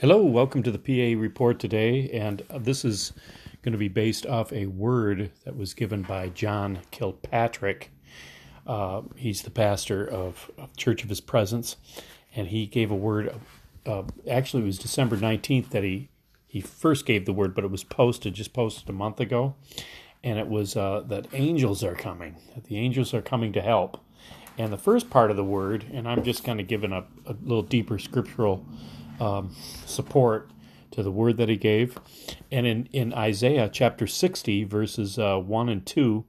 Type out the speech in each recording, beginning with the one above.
Hello, welcome to the PA report today, and this is going to be based off a word that was given by John Kilpatrick. Uh, he's the pastor of, of, Church of His Presence, and he gave a word. Uh, actually, it was December nineteenth that he he first gave the word, but it was posted just posted a month ago, and it was uh, that angels are coming. That the angels are coming to help. And the first part of the word, and I'm just kind of giving a, a little deeper scriptural um, support to the word that he gave. And in, in Isaiah chapter 60, verses uh, 1 and 2,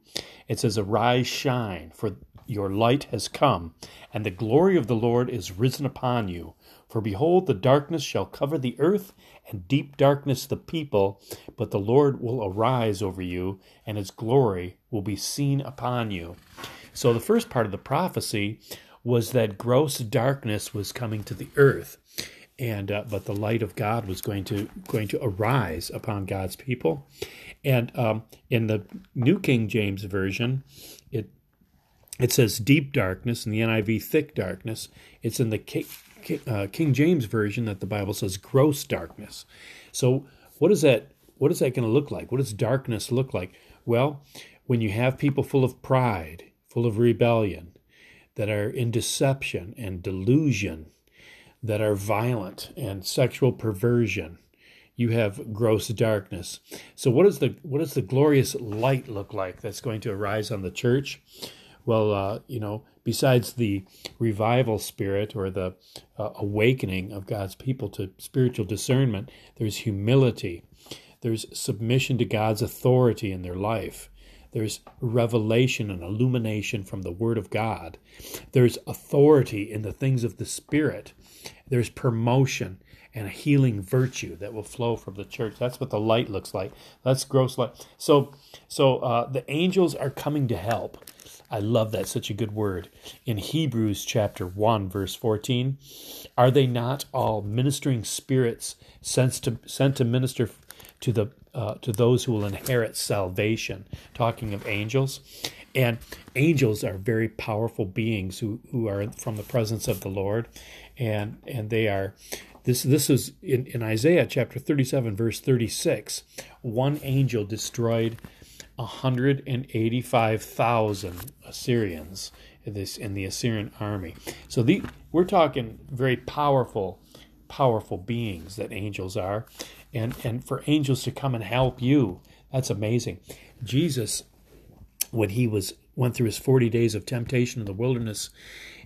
it says, Arise, shine, for your light has come, and the glory of the Lord is risen upon you. For behold, the darkness shall cover the earth, and deep darkness the people, but the Lord will arise over you, and his glory will be seen upon you. So the first part of the prophecy was that gross darkness was coming to the earth and uh, but the light of God was going to going to arise upon God's people, and um, in the New King James version, it it says deep darkness, in the NIV thick darkness. It's in the King, uh, King James version that the Bible says gross darkness. So what is that? What is that going to look like? What does darkness look like? Well, when you have people full of pride, full of rebellion, that are in deception and delusion that are violent and sexual perversion. You have gross darkness. So what is the what does the glorious light look like that's going to arise on the church? Well, uh, you know, besides the revival spirit or the uh, awakening of God's people to spiritual discernment, there's humility, there's submission to God's authority in their life, there's revelation and illumination from the Word of God. There's authority in the things of the Spirit. There's promotion and a healing virtue that will flow from the church. That's what the light looks like. That's gross light. So, so uh, the angels are coming to help. I love that. Such a good word. In Hebrews chapter 1, verse 14, are they not all ministering spirits sent to, sent to minister to the uh, to those who will inherit salvation. Talking of angels, and angels are very powerful beings who who are from the presence of the Lord, and and they are. This this is in, in Isaiah chapter 37 verse 36. One angel destroyed 185,000 Assyrians in this in the Assyrian army. So the we're talking very powerful powerful beings that angels are and and for angels to come and help you. That's amazing. Jesus when he was went through his 40 days of temptation in the wilderness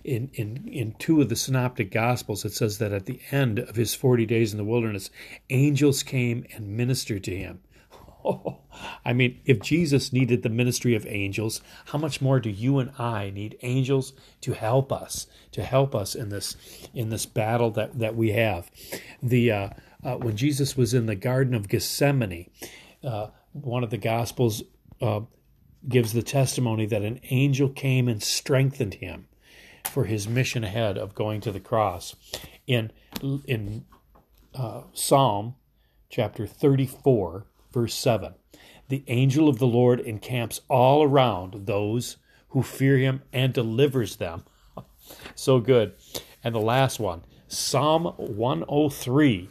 in in in two of the synoptic gospels it says that at the end of his 40 days in the wilderness angels came and ministered to him. Oh, I mean, if Jesus needed the ministry of angels, how much more do you and I need angels to help us, to help us in this in this battle that that we have? The uh, uh, when Jesus was in the Garden of Gethsemane, uh, one of the Gospels uh, gives the testimony that an angel came and strengthened him for his mission ahead of going to the cross. In in uh, Psalm chapter thirty four Verse 7 The angel of the Lord encamps all around those who fear him and delivers them. so good. And the last one Psalm 103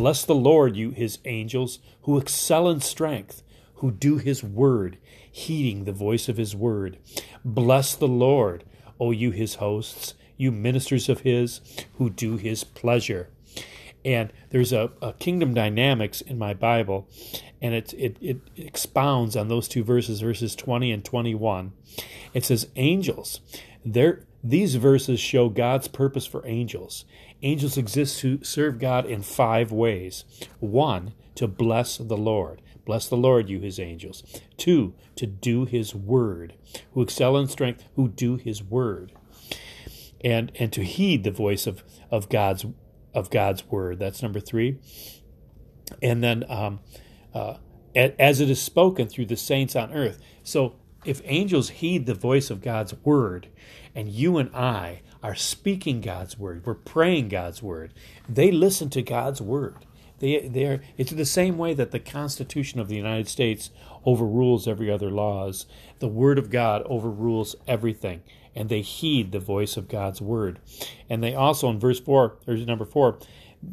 Bless the Lord, you his angels, who excel in strength, who do his word, heeding the voice of his word. Bless the Lord, O you his hosts, you ministers of his, who do his pleasure. And there's a, a kingdom dynamics in my Bible, and it, it, it expounds on those two verses, verses 20 and 21. It says, Angels. There, these verses show God's purpose for angels. Angels exist to serve God in five ways. One, to bless the Lord. Bless the Lord, you his angels. Two, to do his word, who excel in strength, who do his word. And and to heed the voice of, of God's of God's word. That's number three. And then um, uh, as it is spoken through the saints on earth. So if angels heed the voice of God's word, and you and I are speaking God's word, we're praying God's word, they listen to God's word. They, they are, it's the same way that the Constitution of the United States overrules every other laws. The Word of God overrules everything. and they heed the voice of God's word. And they also, in verse 4, or number 4,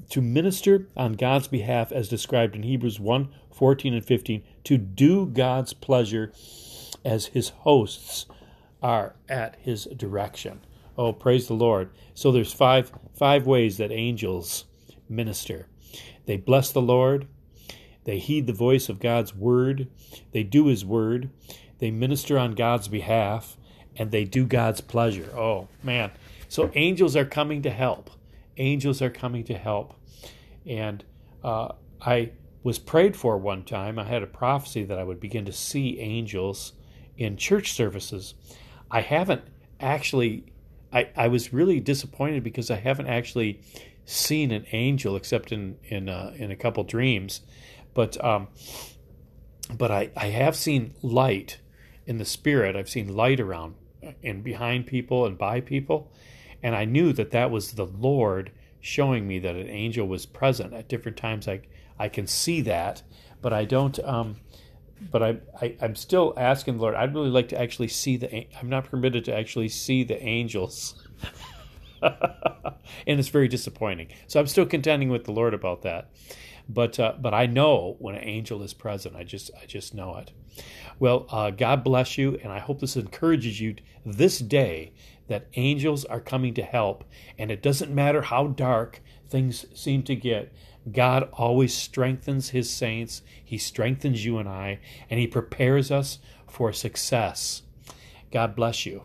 to minister on God's behalf as described in Hebrews 1 14 and 15, to do God's pleasure as his hosts are at his direction. Oh, praise the Lord. So there's five five ways that angels minister. They bless the Lord, they heed the voice of God's word, they do his word, they minister on God's behalf, and they do God's pleasure. Oh, man. So angels are coming to help. Angels are coming to help. And uh, I was prayed for one time. I had a prophecy that I would begin to see angels in church services. I haven't actually, I, I was really disappointed because I haven't actually seen an angel except in, in, uh, in a couple dreams. But, um, but I, I have seen light in the spirit. I've seen light around and behind people and by people. And I knew that that was the Lord showing me that an angel was present at different times. I, I can see that, but I don't. Um, but I, I am still asking the Lord. I'd really like to actually see the. I'm not permitted to actually see the angels, and it's very disappointing. So I'm still contending with the Lord about that. But uh, but I know when an angel is present. I just I just know it. Well, uh, God bless you, and I hope this encourages you this day that angels are coming to help, and it doesn't matter how dark things seem to get. God always strengthens his saints. He strengthens you and I, and he prepares us for success. God bless you.